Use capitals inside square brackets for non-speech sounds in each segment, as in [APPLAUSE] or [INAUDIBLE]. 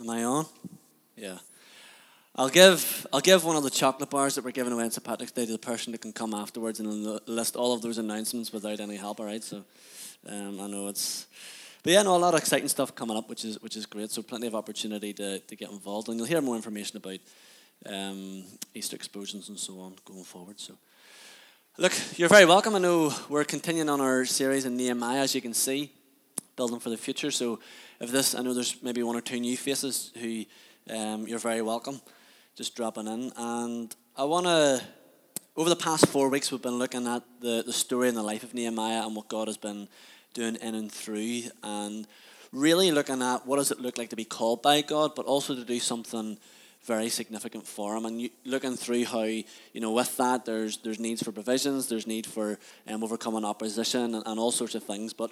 Am I on? Yeah. I'll give I'll give one of the chocolate bars that we're giving away on St. Patrick's Day to the person that can come afterwards and list all of those announcements without any help. All right, so um, I know it's, but yeah, no, a lot of exciting stuff coming up, which is which is great. So plenty of opportunity to, to get involved, and you'll hear more information about um, Easter explosions and so on going forward. So. Look, you're very welcome. I know we're continuing on our series in Nehemiah, as you can see, building for the future. So, if this, I know there's maybe one or two new faces who um, you're very welcome, just dropping in. And I want to, over the past four weeks, we've been looking at the, the story and the life of Nehemiah and what God has been doing in and through, and really looking at what does it look like to be called by God, but also to do something very significant for him. And you, looking through how, you know, with that, there's, there's needs for provisions, there's need for um, overcoming opposition and, and all sorts of things. But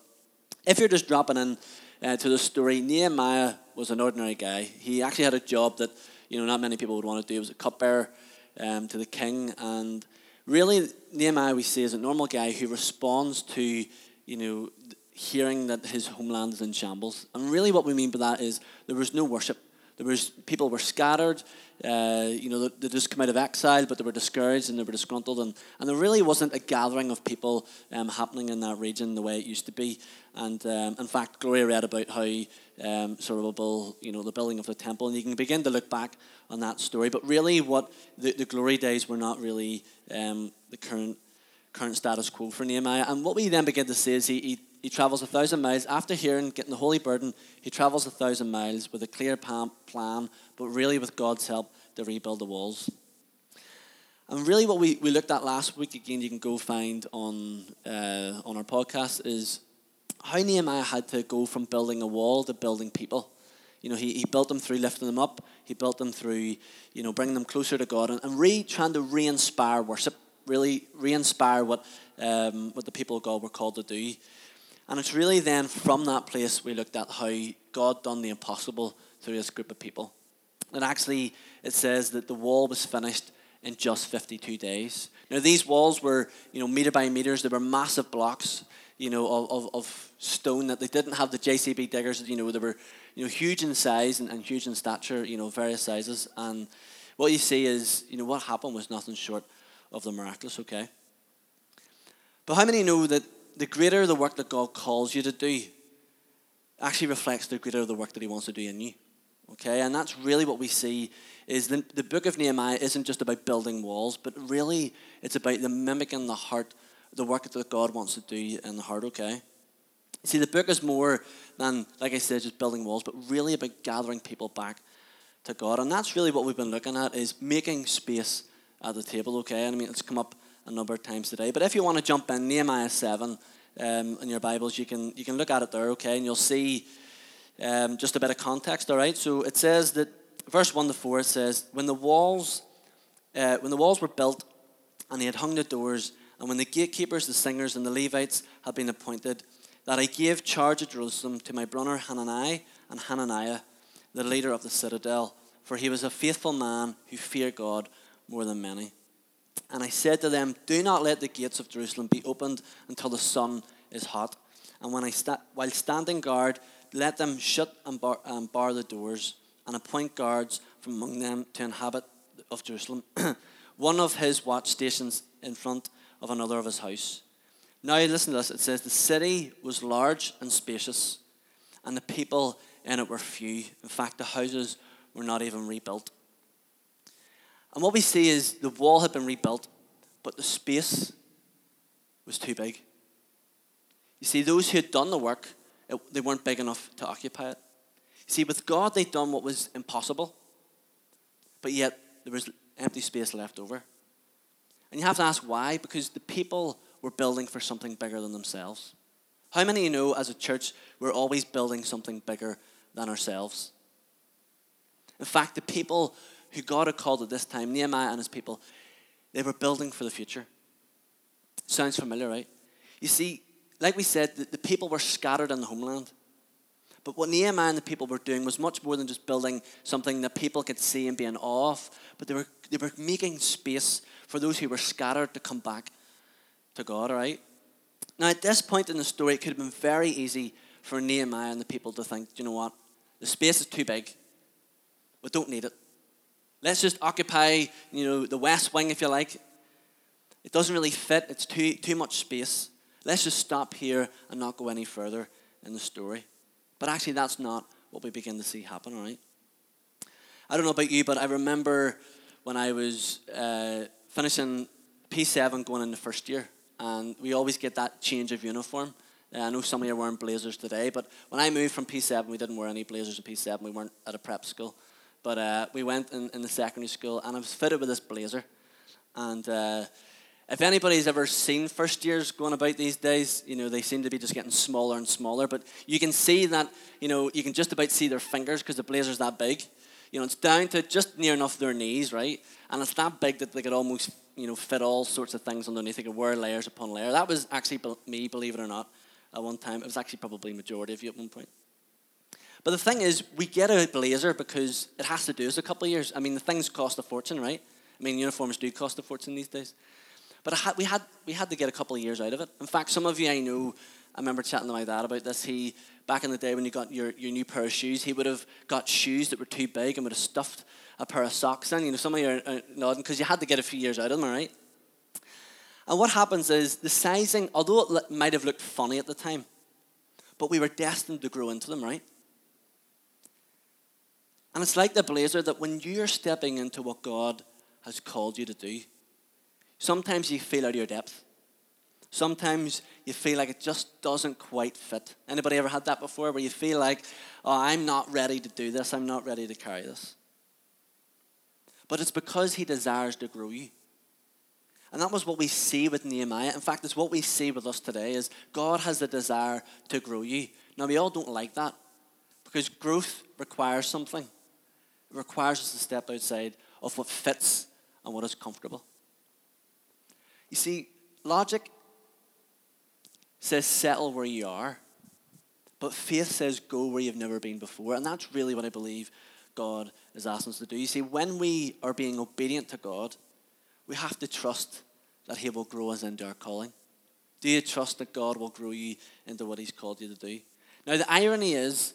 if you're just dropping in uh, to the story, Nehemiah was an ordinary guy. He actually had a job that, you know, not many people would want to do. He was a cupbearer um, to the king. And really, Nehemiah, we see, is a normal guy who responds to, you know, hearing that his homeland is in shambles. And really, what we mean by that is there was no worship there was people were scattered. Uh, you know, they, just come out of exile, but they were discouraged and they were disgruntled, and, and there really wasn't a gathering of people um, happening in that region the way it used to be. And um, in fact, Gloria read about how um, Zerubbabel, you know, the building of the temple, and you can begin to look back on that story. But really, what the, the glory days were not really um, the current current status quo for Nehemiah. And what we then begin to see is he, he he travels a thousand miles. After hearing, getting the holy burden, he travels a thousand miles with a clear plan, but really with God's help to rebuild the walls. And really, what we, we looked at last week, again, you can go find on, uh, on our podcast, is how Nehemiah had to go from building a wall to building people. You know, he, he built them through lifting them up, he built them through, you know, bringing them closer to God and, and re trying to re inspire worship, really re inspire what, um, what the people of God were called to do. And it's really then from that place we looked at how God done the impossible through this group of people. And actually, it says that the wall was finished in just 52 days. Now, these walls were, you know, meter by meters. They were massive blocks, you know, of, of, stone that they didn't have the JCB diggers. You know, they were, you know, huge in size and, and huge in stature. You know, various sizes. And what you see is, you know, what happened was nothing short of the miraculous. Okay. But how many know that the greater the work that God calls you to do actually reflects the greater the work that He wants to do in you. Okay, and that's really what we see is the, the book of Nehemiah isn't just about building walls, but really it's about the mimicking the heart, the work that God wants to do in the heart, okay? See, the book is more than, like I said, just building walls, but really about gathering people back to God. And that's really what we've been looking at is making space at the table, okay? And I mean, it's come up a number of times today. But if you want to jump in, Nehemiah 7 um, in your Bibles, you can, you can look at it there, okay? And you'll see um, just a bit of context, all right? So it says that, verse 1 to 4, it says, When the walls, uh, when the walls were built and he had hung the doors, and when the gatekeepers, the singers, and the Levites had been appointed, that I gave charge of Jerusalem to my brother Hanani and Hananiah, the leader of the citadel, for he was a faithful man who feared God more than many. And I said to them, Do not let the gates of Jerusalem be opened until the sun is hot. And when I sta- while standing guard, let them shut and bar, and bar the doors, and appoint guards from among them to inhabit of Jerusalem, [CLEARS THROAT] one of his watch stations in front of another of his house. Now listen to this. It says the city was large and spacious, and the people in it were few. In fact, the houses were not even rebuilt. And what we see is the wall had been rebuilt, but the space was too big. You see, those who had done the work, it, they weren't big enough to occupy it. You see, with God, they'd done what was impossible, but yet there was empty space left over. And you have to ask why, because the people were building for something bigger than themselves. How many of you know, as a church, we're always building something bigger than ourselves? In fact, the people who God had called at this time, Nehemiah and his people, they were building for the future. Sounds familiar, right? You see, like we said, the, the people were scattered in the homeland. But what Nehemiah and the people were doing was much more than just building something that people could see and be in awe of, but they were, they were making space for those who were scattered to come back to God, right? Now, at this point in the story, it could have been very easy for Nehemiah and the people to think, you know what? The space is too big. We don't need it. Let's just occupy, you know, the west wing, if you like. It doesn't really fit. It's too, too much space. Let's just stop here and not go any further in the story. But actually, that's not what we begin to see happen, all right? I don't know about you, but I remember when I was uh, finishing P7 going into first year, and we always get that change of uniform. Uh, I know some of you are wearing blazers today, but when I moved from P7, we didn't wear any blazers in P7. We weren't at a prep school. But uh, we went in, in the secondary school, and I was fitted with this blazer. And uh, if anybody's ever seen first years going about these days, you know, they seem to be just getting smaller and smaller. But you can see that, you know, you can just about see their fingers because the blazer's that big. You know, it's down to just near enough their knees, right? And it's that big that they could almost, you know, fit all sorts of things underneath. They could wear layers upon layer. That was actually me, believe it or not, at one time. It was actually probably majority of you at one point. But the thing is, we get a blazer because it has to do us a couple of years. I mean, the things cost a fortune, right? I mean, uniforms do cost a fortune these days. But had, we, had, we had to get a couple of years out of it. In fact, some of you I know, I remember chatting to my dad about this. He, back in the day when you got your, your new pair of shoes, he would have got shoes that were too big and would have stuffed a pair of socks in. You know, some of you are, nodding because you had to get a few years out of them, right? And what happens is the sizing, although it might have looked funny at the time, but we were destined to grow into them, right? And it's like the blazer that when you're stepping into what God has called you to do, sometimes you feel out of your depth. Sometimes you feel like it just doesn't quite fit. Anybody ever had that before where you feel like, oh, I'm not ready to do this, I'm not ready to carry this? But it's because he desires to grow you. And that was what we see with Nehemiah. In fact, it's what we see with us today is God has the desire to grow you. Now we all don't like that because growth requires something. It requires us to step outside of what fits and what is comfortable. You see, logic says settle where you are, but faith says go where you've never been before. And that's really what I believe God is asking us to do. You see, when we are being obedient to God, we have to trust that He will grow us into our calling. Do you trust that God will grow you into what He's called you to do? Now, the irony is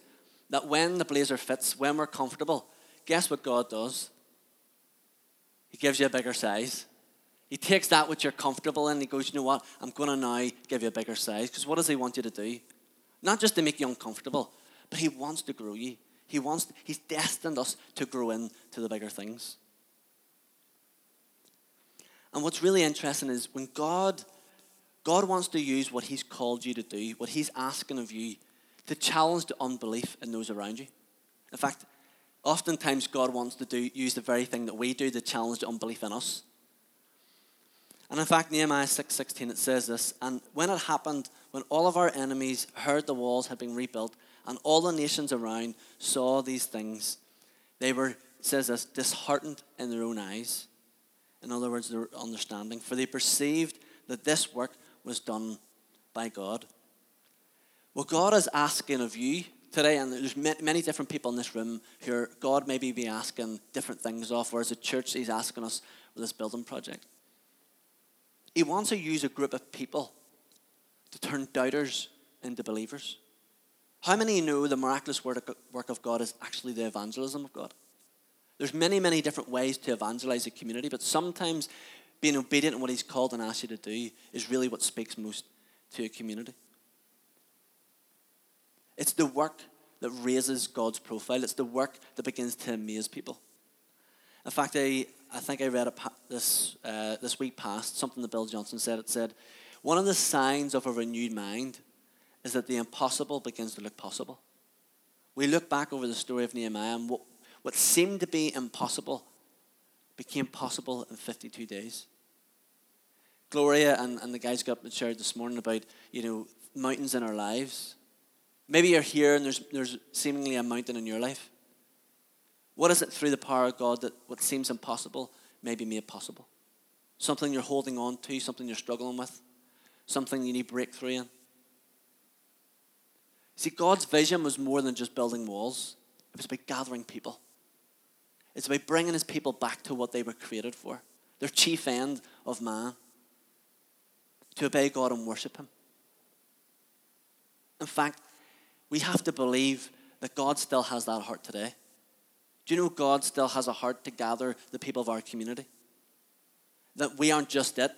that when the blazer fits, when we're comfortable, guess what God does? He gives you a bigger size. He takes that which you're comfortable in. He goes, you know what? I'm going to now give you a bigger size. Because what does he want you to do? Not just to make you uncomfortable, but he wants to grow you. He wants, he's destined us to grow into the bigger things. And what's really interesting is when God, God wants to use what he's called you to do, what he's asking of you, to challenge the unbelief in those around you. In fact, Oftentimes, God wants to do, use the very thing that we do to challenge the unbelief in us. And in fact, Nehemiah 6.16, it says this, And when it happened, when all of our enemies heard the walls had been rebuilt, and all the nations around saw these things, they were, says this, disheartened in their own eyes. In other words, their understanding. For they perceived that this work was done by God. What God is asking of you today, and there's many different people in this room who God maybe be asking different things off, or as a church, He's asking us with this building project. He wants to use a group of people to turn doubters into believers. How many know the miraculous work of God is actually the evangelism of God? There's many, many different ways to evangelize a community, but sometimes being obedient in what He's called and asked you to do is really what speaks most to a community. It's the work that raises God's profile. It's the work that begins to amaze people. In fact, I, I think I read it this, uh, this week past, something that Bill Johnson said. It said, One of the signs of a renewed mind is that the impossible begins to look possible. We look back over the story of Nehemiah, and what, what seemed to be impossible became possible in 52 days. Gloria and, and the guys got shared this morning about, you know, mountains in our lives. Maybe you're here and there's, there's seemingly a mountain in your life. What is it through the power of God that what seems impossible may be made possible? Something you're holding on to, something you're struggling with, something you need breakthrough in. See, God's vision was more than just building walls, it was about gathering people. It's about bringing his people back to what they were created for, their chief end of man, to obey God and worship him. In fact, we have to believe that God still has that heart today. Do you know God still has a heart to gather the people of our community? That we aren't just it.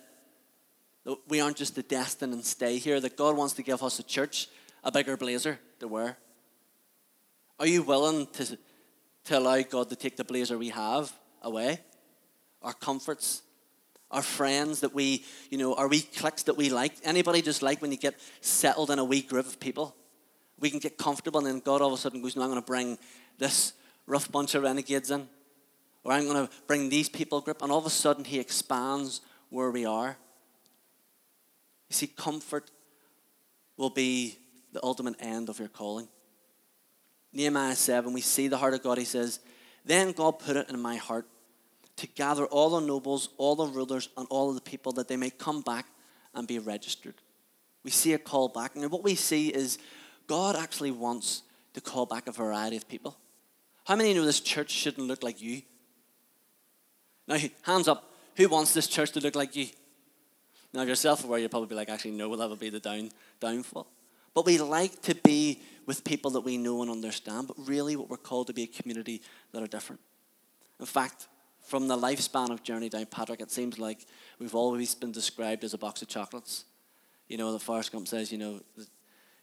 That we aren't just the destined and stay here. That God wants to give us a church, a bigger blazer to wear. Are you willing to, to allow God to take the blazer we have away? Our comforts, our friends that we, you know, our wee cliques that we like. Anybody just like when you get settled in a wee group of people? We can get comfortable and then God all of a sudden goes, no, I'm going to bring this rough bunch of renegades in. Or I'm going to bring these people group. And all of a sudden he expands where we are. You see, comfort will be the ultimate end of your calling. Nehemiah 7, we see the heart of God. He says, Then God put it in my heart to gather all the nobles, all the rulers, and all of the people that they may come back and be registered. We see a call back. And what we see is God actually wants to call back a variety of people. How many know this church shouldn't look like you? Now, hands up. Who wants this church to look like you? Now, if you're self aware, you'll probably be like, actually, no, well, that would be the down, downfall. But we like to be with people that we know and understand, but really, what we're called to be a community that are different. In fact, from the lifespan of Journey Downpatrick, it seems like we've always been described as a box of chocolates. You know, the Forrest Gump says, you know,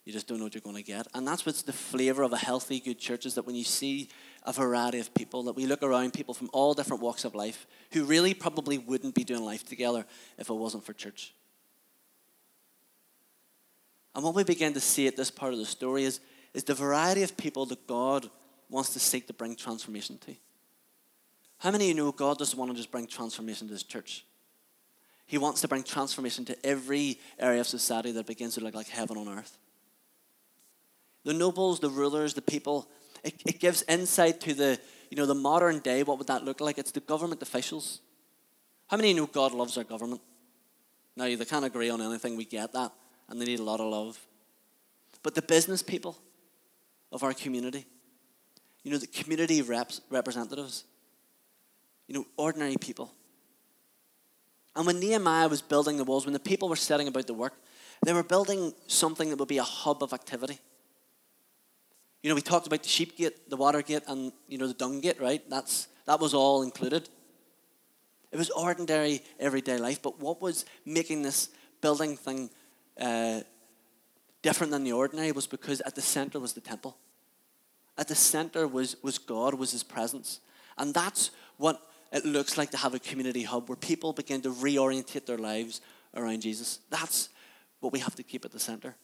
you just don't know what you're going to get. And that's what's the flavor of a healthy, good church is that when you see a variety of people, that we look around people from all different walks of life who really probably wouldn't be doing life together if it wasn't for church. And what we begin to see at this part of the story is, is the variety of people that God wants to seek to bring transformation to. How many of you know God doesn't want to just bring transformation to His church? He wants to bring transformation to every area of society that begins to look like heaven on earth. The nobles, the rulers, the people, it, it gives insight to the, you know, the modern day. What would that look like? It's the government officials. How many know God loves our government? Now, they can't agree on anything, we get that, and they need a lot of love. But the business people of our community, you know, the community reps, representatives, you know, ordinary people. And when Nehemiah was building the walls, when the people were setting about the work, they were building something that would be a hub of activity. You know, we talked about the sheep gate, the water gate, and you know the dung gate, right? That's that was all included. It was ordinary, everyday life. But what was making this building thing uh, different than the ordinary was because at the center was the temple. At the center was was God, was His presence, and that's what it looks like to have a community hub where people begin to reorientate their lives around Jesus. That's what we have to keep at the center.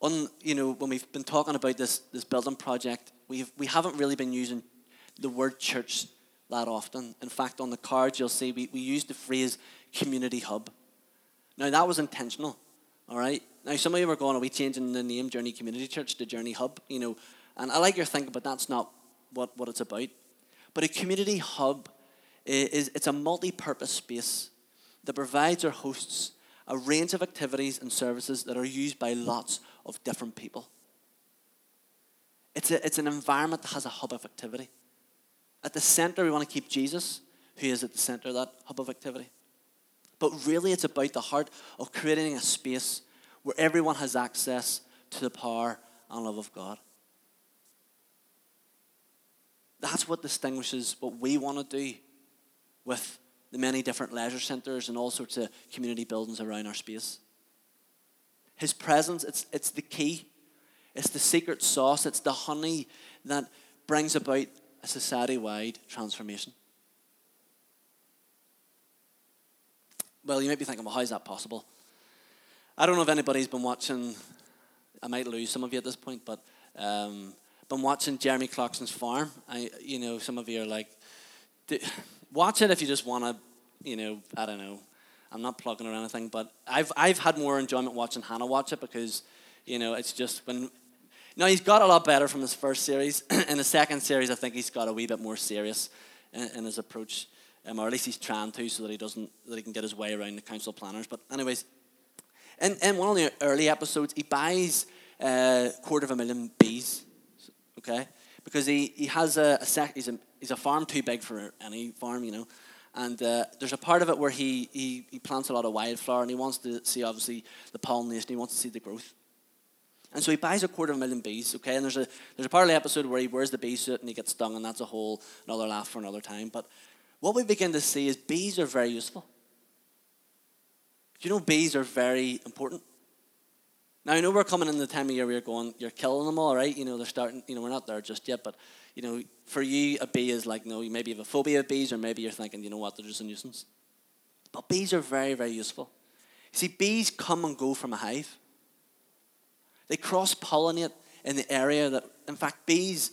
On, you know, when we've been talking about this, this building project, we've, we haven't really been using the word church that often. In fact, on the cards, you'll see we, we use the phrase community hub. Now, that was intentional, all right? Now, some of you are going, are we changing the name Journey Community Church to Journey Hub? You know, and I like your thinking, but that's not what, what it's about. But a community hub is it's a multi-purpose space that provides or hosts a range of activities and services that are used by lots of different people. It's, a, it's an environment that has a hub of activity. At the center, we want to keep Jesus, who is at the center of that hub of activity. But really, it's about the heart of creating a space where everyone has access to the power and love of God. That's what distinguishes what we want to do with the many different leisure centres and all sorts of community buildings around our space. His presence, it's, it's the key. It's the secret sauce. It's the honey that brings about a society wide transformation. Well, you might be thinking, well, how is that possible? I don't know if anybody's been watching, I might lose some of you at this point, but um, been watching Jeremy Clarkson's Farm. I, you know, some of you are like, watch it if you just want to, you know, I don't know. I'm not plugging or anything, but I've I've had more enjoyment watching Hannah watch it because, you know, it's just when. Now he's got a lot better from his first series. [CLEARS THROAT] in the second series, I think he's got a wee bit more serious in, in his approach, um, or at least he's trying to, so that he doesn't that he can get his way around the council planners. But anyways, in, in one of the early episodes, he buys a uh, quarter of a million bees okay? Because he, he has a, a sec, he's a, he's a farm too big for any farm, you know. And uh, there's a part of it where he, he, he plants a lot of wildflower and he wants to see, obviously, the pollination, he wants to see the growth. And so he buys a quarter of a million bees, okay? And there's a there's a part of the episode where he wears the bee suit and he gets stung, and that's a whole another laugh for another time. But what we begin to see is bees are very useful. You know bees are very important? Now I know we're coming in the time of year where you're going, you're killing them all, right? You know, they're starting, you know, we're not there just yet, but you know, for you a bee is like, no, you maybe have a phobia of bees, or maybe you're thinking, you know what, they're just a nuisance. But bees are very, very useful. You See, bees come and go from a hive. They cross pollinate in the area that, in fact, bees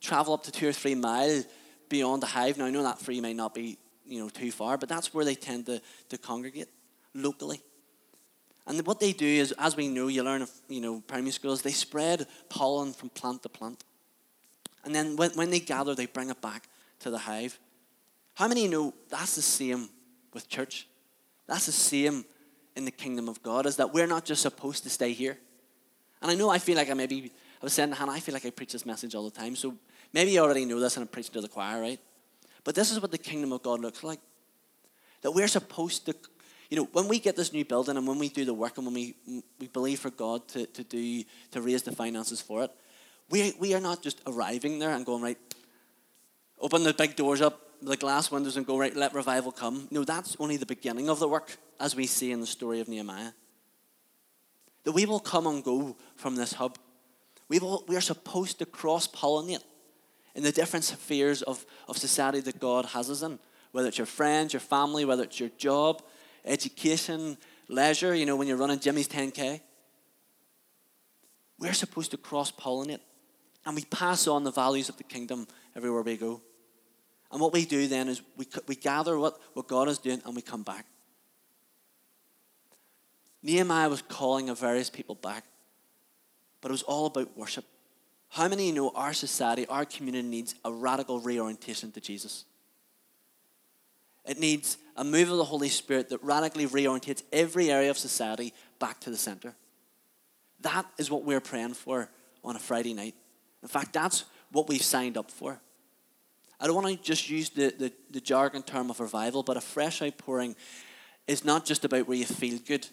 travel up to two or three miles beyond the hive. Now, I know that three may not be you know, too far, but that's where they tend to, to congregate locally. And what they do is, as we know, you learn, you know, primary schools, they spread pollen from plant to plant. And then when, when they gather, they bring it back to the hive. How many know that's the same with church? That's the same in the kingdom of God, is that we're not just supposed to stay here. And I know I feel like I maybe, I was saying to Hannah, I feel like I preach this message all the time. So maybe you already know this and I'm preaching to the choir, right? But this is what the kingdom of God looks like. That we're supposed to, you know, when we get this new building and when we do the work and when we, we believe for God to, to do, to raise the finances for it, we, we are not just arriving there and going, right, open the big doors up, the glass windows and go, right, let revival come. No, that's only the beginning of the work, as we see in the story of Nehemiah. That we will come and go from this hub. We, will, we are supposed to cross pollinate in the different spheres of, of society that God has us in, whether it's your friends, your family, whether it's your job, education, leisure, you know, when you're running Jimmy's 10K. We're supposed to cross pollinate and we pass on the values of the kingdom everywhere we go. And what we do then is we, we gather what, what God is doing and we come back. Nehemiah was calling a various people back, but it was all about worship. How many know our society, our community needs a radical reorientation to Jesus? It needs a move of the Holy Spirit that radically reorientates every area of society back to the center. That is what we're praying for on a Friday night. In fact, that's what we've signed up for. I don't want to just use the, the, the jargon term of revival, but a fresh outpouring is not just about where you feel good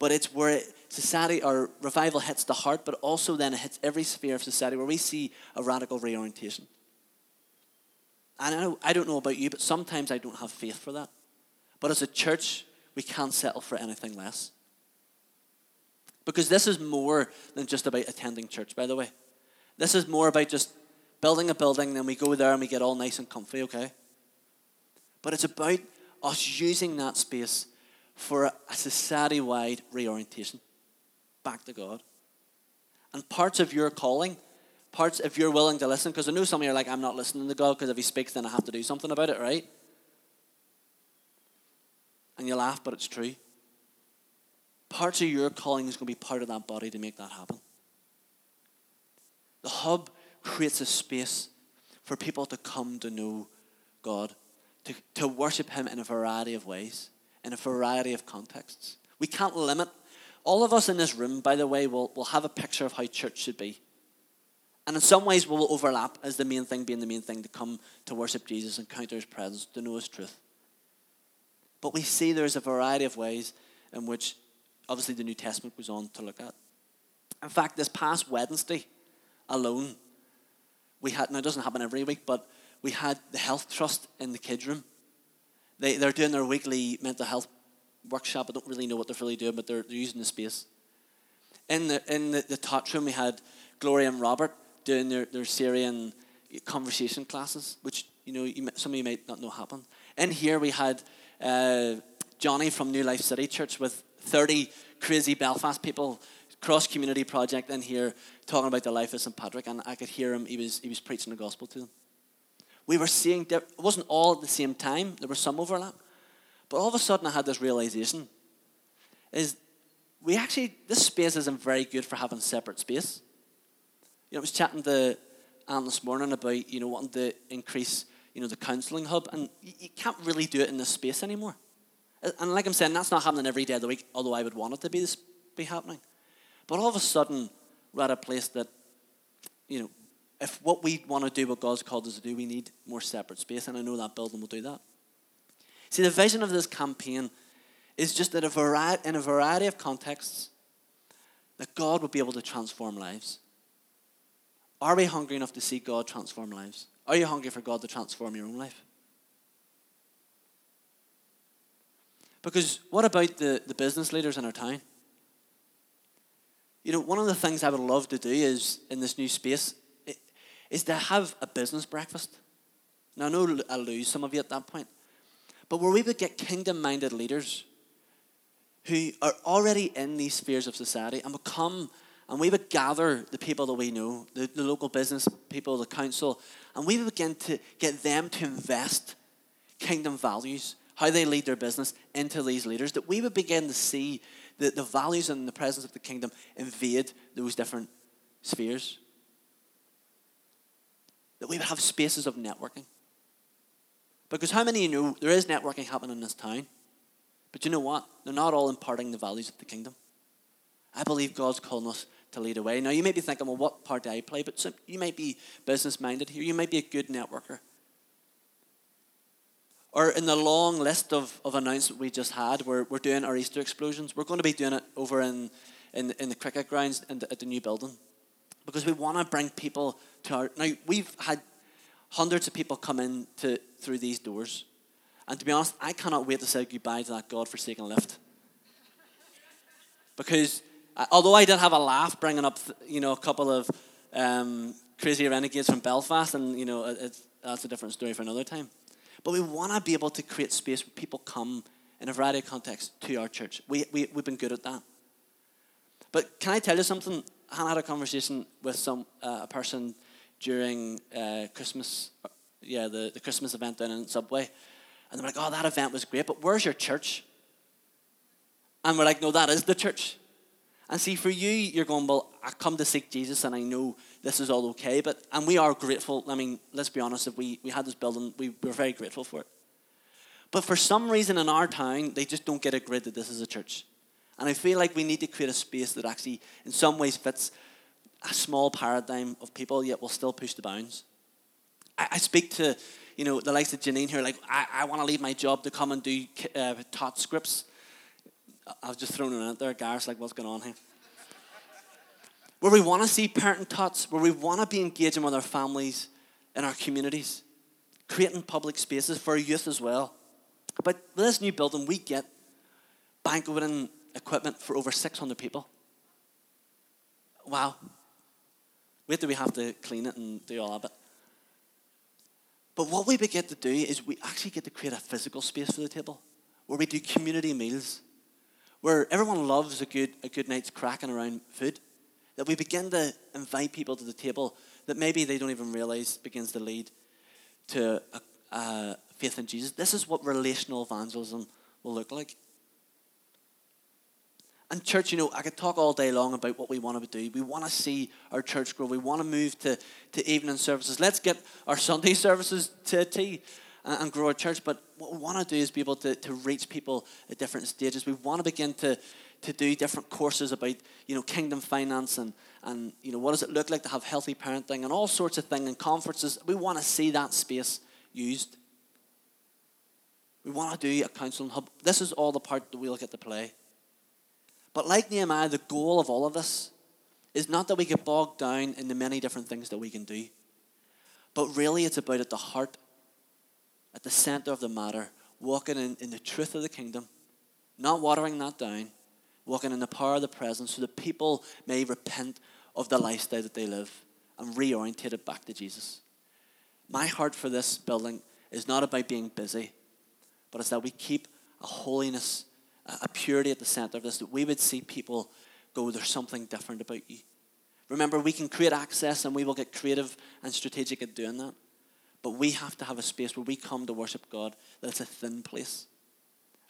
but it's where society or revival hits the heart, but also then it hits every sphere of society where we see a radical reorientation. And I, don't know about you, but sometimes I don't have faith for that. But as a church, we can't settle for anything less. Because this is more than just about attending church, by the way. This is more about just building a building, then we go there and we get all nice and comfy, okay? But it's about us using that space for a society wide reorientation back to God. And parts of your calling, parts if you're willing to listen, because I know some of you are like, I'm not listening to God because if He speaks, then I have to do something about it, right? And you laugh, but it's true. Parts of your calling is going to be part of that body to make that happen. The hub creates a space for people to come to know God, to, to worship Him in a variety of ways in a variety of contexts. We can't limit. All of us in this room, by the way, will, will have a picture of how church should be. And in some ways, we will overlap as the main thing being the main thing to come to worship Jesus, encounter his presence, to know his truth. But we see there's a variety of ways in which, obviously, the New Testament goes on to look at. In fact, this past Wednesday alone, we had, now it doesn't happen every week, but we had the Health Trust in the kids' room they, they're doing their weekly mental health workshop. I don't really know what they're really doing, but they're, they're using the space. In the, in the, the touch room, we had Gloria and Robert doing their, their Syrian conversation classes, which you know you, some of you might not know happened. In here, we had uh, Johnny from New Life City Church with 30 crazy Belfast people, cross community project in here talking about the life of St. Patrick, and I could hear him. He was, he was preaching the gospel to them we were seeing, it wasn't all at the same time, there was some overlap. But all of a sudden, I had this realization is we actually, this space isn't very good for having separate space. You know, I was chatting to Anne this morning about, you know, wanting to increase, you know, the counselling hub, and you can't really do it in this space anymore. And like I'm saying, that's not happening every day of the week, although I would want it to be, this, be happening. But all of a sudden, we're at a place that, you know, if what we want to do, what God's called us to do, we need more separate space, and I know that building will do that. See, the vision of this campaign is just that a variety, in a variety of contexts, that God would be able to transform lives? Are we hungry enough to see God transform lives? Are you hungry for God to transform your own life? Because what about the, the business leaders in our town? You know, one of the things I would love to do is in this new space is to have a business breakfast. Now, I know I'll lose some of you at that point, but where we would get kingdom minded leaders who are already in these spheres of society and would come and we would gather the people that we know, the, the local business people, the council, and we would begin to get them to invest kingdom values, how they lead their business into these leaders, that we would begin to see the, the values and the presence of the kingdom invade those different spheres. That we would have spaces of networking. Because how many of you know there is networking happening in this town? But you know what? They're not all imparting the values of the kingdom. I believe God's calling us to lead away. Now, you may be thinking, well, what part do I play? But you might be business minded here. You might be a good networker. Or in the long list of, of announcements we just had, we're, we're doing our Easter explosions. We're going to be doing it over in, in, in the cricket grounds the, at the new building. Because we want to bring people to our. Now, we've had hundreds of people come in to, through these doors. And to be honest, I cannot wait to say goodbye to that God forsaken lift. because although I did have a laugh bringing up, you know, a couple of um, crazy renegades from Belfast, and you know, that's a different story for another time. But we want to be able to create space where people come in a variety of contexts to our church. We, we, we've been good at that. But can I tell you something? Hannah had a conversation with some uh, a person during uh, Christmas, yeah, the, the Christmas event down in Subway. And they're like, oh, that event was great, but where's your church? And we're like, no, that is the church. And see, for you, you're going, well, I come to seek Jesus and I know this is all okay. But and we are grateful. I mean, let's be honest, if we, we had this building, we were very grateful for it. But for some reason in our town, they just don't get a grid that this is a church. And I feel like we need to create a space that actually, in some ways, fits a small paradigm of people, yet will still push the bounds. I, I speak to, you know, the likes of Janine here, like, I, I want to leave my job to come and do uh, tot scripts. I was just throwing it out there. Gareth's like, what's going on here? Where we want to see parent tots, where we want to be engaging with our families and our communities, creating public spaces for youth as well. But with this new building, we get banqueting equipment for over 600 people. Wow. Wait till we have to clean it and do all of it. But what we get to do is we actually get to create a physical space for the table where we do community meals where everyone loves a good, a good night's cracking around food, that we begin to invite people to the table that maybe they don't even realize begins to lead to a, a faith in Jesus. This is what relational evangelism will look like. And church, you know, I could talk all day long about what we want to do. We want to see our church grow. We want to move to, to evening services. Let's get our [LAUGHS] Sunday services to a T and grow our church. But what we want to do is be able to, to reach people at different stages. We want to begin to, to do different courses about, you know, kingdom finance and, and, you know, what does it look like to have healthy parenting and all sorts of things and conferences. We want to see that space used. We want to do a counseling hub. This is all the part that we'll get to play. But like Nehemiah, the goal of all of this is not that we get bogged down in the many different things that we can do, but really it's about at the heart at the center of the matter, walking in, in the truth of the kingdom, not watering that down, walking in the power of the presence so that people may repent of the lifestyle that they live and reorientate it back to Jesus. My heart for this building is not about being busy, but it's that we keep a holiness, a purity at the center of this, that we would see people go, there's something different about you. Remember, we can create access and we will get creative and strategic at doing that. But we have to have a space where we come to worship God that it's a thin place.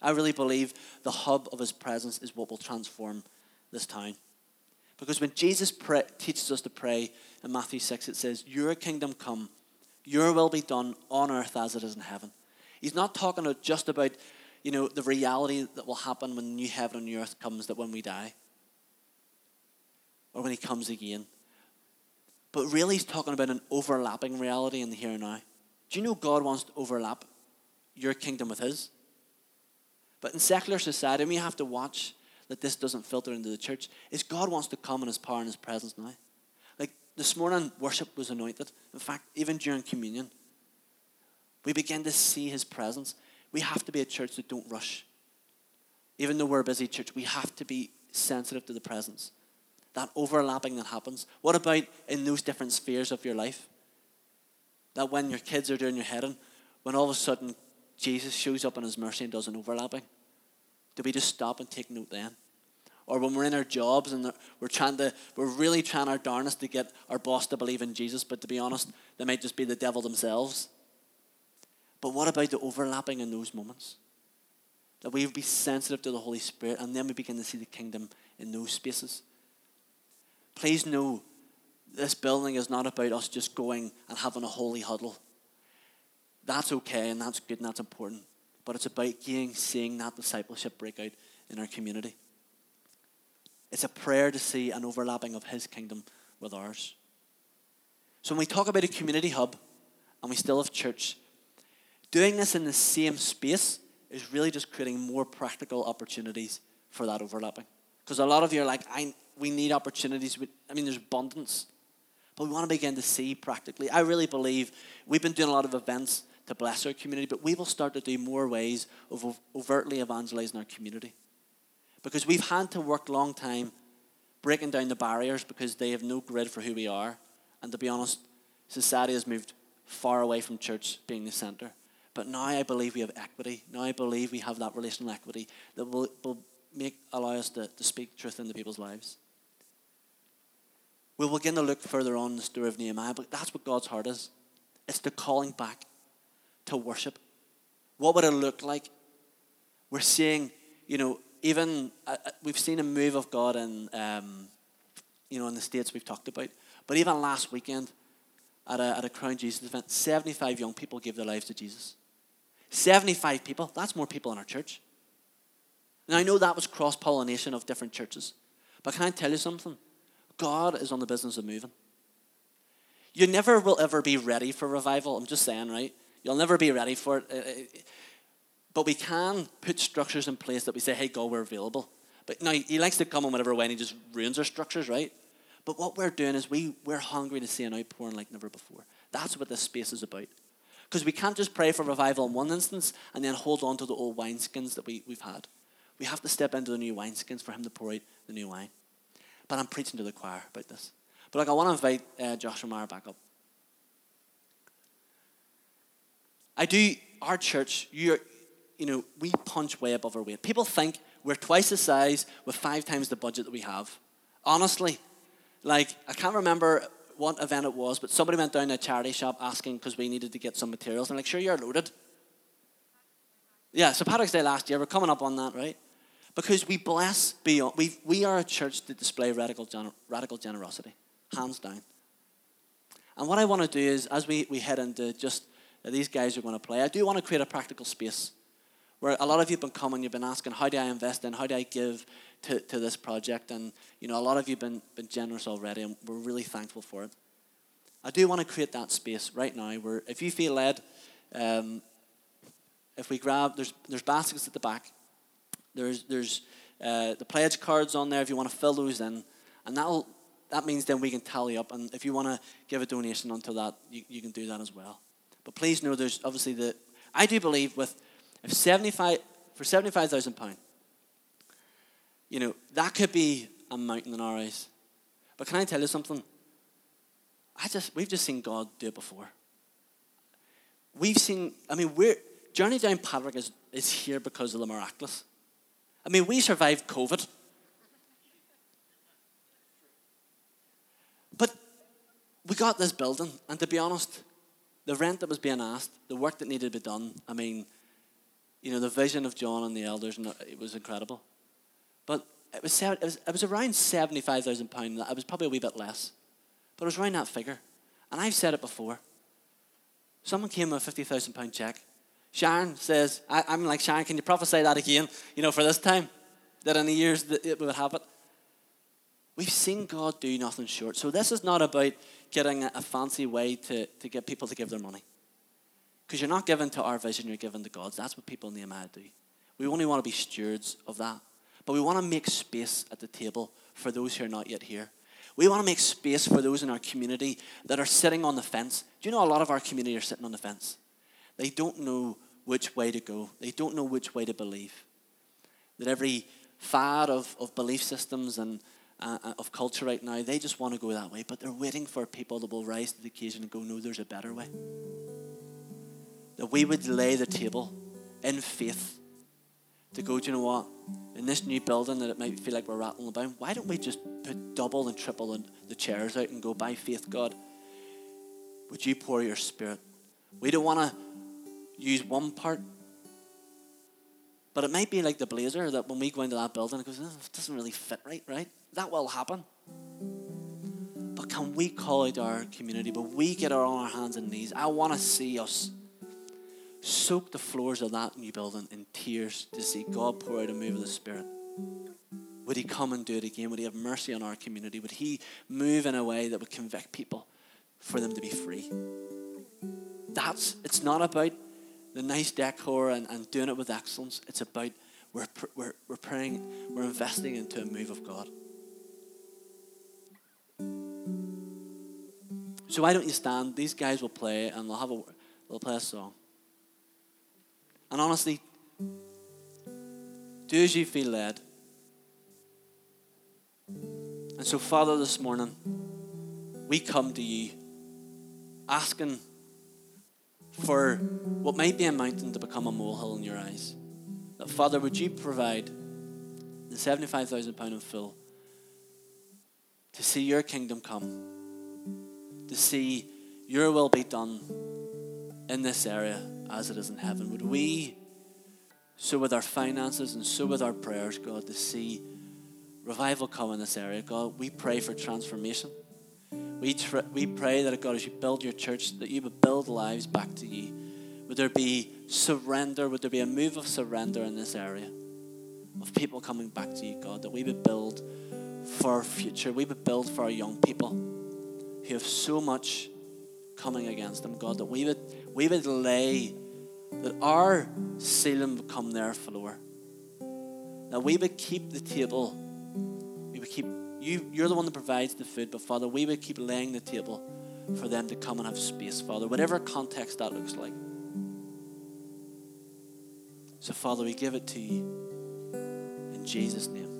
I really believe the hub of his presence is what will transform this town. Because when Jesus teaches us to pray in Matthew 6, it says, Your kingdom come, your will be done on earth as it is in heaven. He's not talking just about you know, the reality that will happen when the new heaven and new earth comes, that when we die, or when he comes again. But really, he's talking about an overlapping reality in the here and now. Do you know God wants to overlap your kingdom with his? But in secular society, we have to watch that this doesn't filter into the church is God wants to come in His power and His presence now. Like this morning, worship was anointed. In fact, even during communion, we begin to see His presence. We have to be a church that don't rush. Even though we're a busy church, we have to be sensitive to the presence. That overlapping that happens. What about in those different spheres of your life? That when your kids are doing your heading, when all of a sudden Jesus shows up in his mercy and does an overlapping? Do we just stop and take note then? Or when we're in our jobs and we're trying to, we're really trying our darnest to get our boss to believe in Jesus, but to be honest, they might just be the devil themselves. But what about the overlapping in those moments? That we would be sensitive to the Holy Spirit and then we begin to see the kingdom in those spaces. Please know this building is not about us just going and having a holy huddle. That's okay and that's good and that's important. But it's about seeing that discipleship break out in our community. It's a prayer to see an overlapping of His kingdom with ours. So when we talk about a community hub and we still have church, doing this in the same space is really just creating more practical opportunities for that overlapping. Because a lot of you are like, I, we need opportunities. I mean, there's abundance. But we want to begin to see practically. I really believe we've been doing a lot of events to bless our community, but we will start to do more ways of overtly evangelizing our community. Because we've had to work a long time breaking down the barriers because they have no grid for who we are. And to be honest, society has moved far away from church being the center. But now I believe we have equity. Now I believe we have that relational equity that will, will make, allow us to, to speak truth into people's lives. We'll begin to look further on the story of Nehemiah, but that's what God's heart is. It's the calling back to worship. What would it look like? We're seeing, you know, even uh, uh, we've seen a move of God in, um, you know, in the states we've talked about. But even last weekend, at a, at a Crown Jesus event, 75 young people gave their lives to Jesus. 75 people. That's more people in our church. Now, I know that was cross pollination of different churches. But can I tell you something? God is on the business of moving. You never will ever be ready for revival. I'm just saying, right? You'll never be ready for it. Uh, uh, but we can put structures in place that we say, hey, God, we're available. But now, he likes to come in whatever way and he just ruins our structures, right? But what we're doing is we, we're hungry to see an outpouring like never before. That's what this space is about. Because we can't just pray for revival in one instance and then hold on to the old wineskins that we, we've had. We have to step into the new wineskins for him to pour out the new wine. But I'm preaching to the choir about this. But like, I want to invite uh, Joshua Meyer back up. I do, our church, you you know, we punch way above our weight. People think we're twice the size with five times the budget that we have. Honestly, like, I can't remember what event it was, but somebody went down to a charity shop asking because we needed to get some materials. And like, sure, you're loaded. Yeah, so Patrick's Day last year, we're coming up on that, right? Because we bless beyond, we, we are a church that display radical, radical generosity, hands down. And what I want to do is, as we, we head into just these guys are going to play, I do want to create a practical space where a lot of you have been coming, you've been asking, how do I invest in, how do I give to, to this project? And, you know, a lot of you have been, been generous already, and we're really thankful for it. I do want to create that space right now where if you feel led, um, if we grab, there's, there's baskets at the back. There's, there's uh, the pledge cards on there if you want to fill those in. And that'll, that means then we can tally up. And if you want to give a donation onto that, you, you can do that as well. But please know there's obviously the, I do believe with, if 75, for £75,000, you know, that could be a mountain in our eyes. But can I tell you something? I just, we've just seen God do it before. We've seen, I mean, we're, Journey Downpatrick is, is here because of the miraculous. I mean, we survived COVID. But we got this building, and to be honest, the rent that was being asked, the work that needed to be done, I mean, you know, the vision of John and the elders, and it was incredible. But it was, it was, it was around £75,000. It was probably a wee bit less. But it was around that figure. And I've said it before. Someone came with a £50,000 check. Sharon says, I, am like, Sharon, can you prophesy that again, you know, for this time? That in the years that it would happen. We've seen God do nothing short. So this is not about getting a fancy way to, to get people to give their money. Because you're not given to our vision, you're given to God's. That's what people in Nehemiah do. We only want to be stewards of that. but we want to make space at the table for those who are not yet here. We want to make space for those in our community that are sitting on the fence. Do you know a lot of our community are sitting on the fence? They don't know which way to go, they don't know which way to believe. That every fad of, of belief systems and uh, uh of culture right now, they just want to go that way, but they're waiting for people that will rise to the occasion and go, no, there's a better way. That we would lay the table in faith to go, do you know what? In this new building that it might feel like we're rattling about, why don't we just put double and triple the chairs out and go, by faith, God, would you pour your spirit? We don't want to use one part, but it might be like the blazer that when we go into that building, it goes, oh, it doesn't really fit right, right? That will happen. But can we call out our community? But we get on our hands and knees. I want to see us soak the floors of that new building in tears to see God pour out a move of the Spirit? Would He come and do it again? Would He have mercy on our community? Would He move in a way that would convict people for them to be free? That's, it's not about the nice decor and, and doing it with excellence. It's about we're, we're, we're praying, we're investing into a move of God. So why don't you stand? These guys will play and they'll have a they'll play a song. And honestly, do as you feel led. And so, Father, this morning, we come to you asking for what might be a mountain to become a molehill in your eyes. That, Father, would you provide the £75,000 in full to see your kingdom come, to see your will be done in this area as it is in heaven. Would we, so with our finances and sow with our prayers, God, to see revival come in this area, God, we pray for transformation. We, tr- we pray that, God, as you build your church, that you would build lives back to you. Would there be surrender? Would there be a move of surrender in this area? Of people coming back to you, God, that we would build for our future. We would build for our young people who have so much coming against them, God, that we would, we would lay that our ceiling would come their floor. That we would keep the table. We would keep you you're the one that provides the food, but Father, we would keep laying the table for them to come and have space, Father, whatever context that looks like. So, Father, we give it to you in Jesus' name.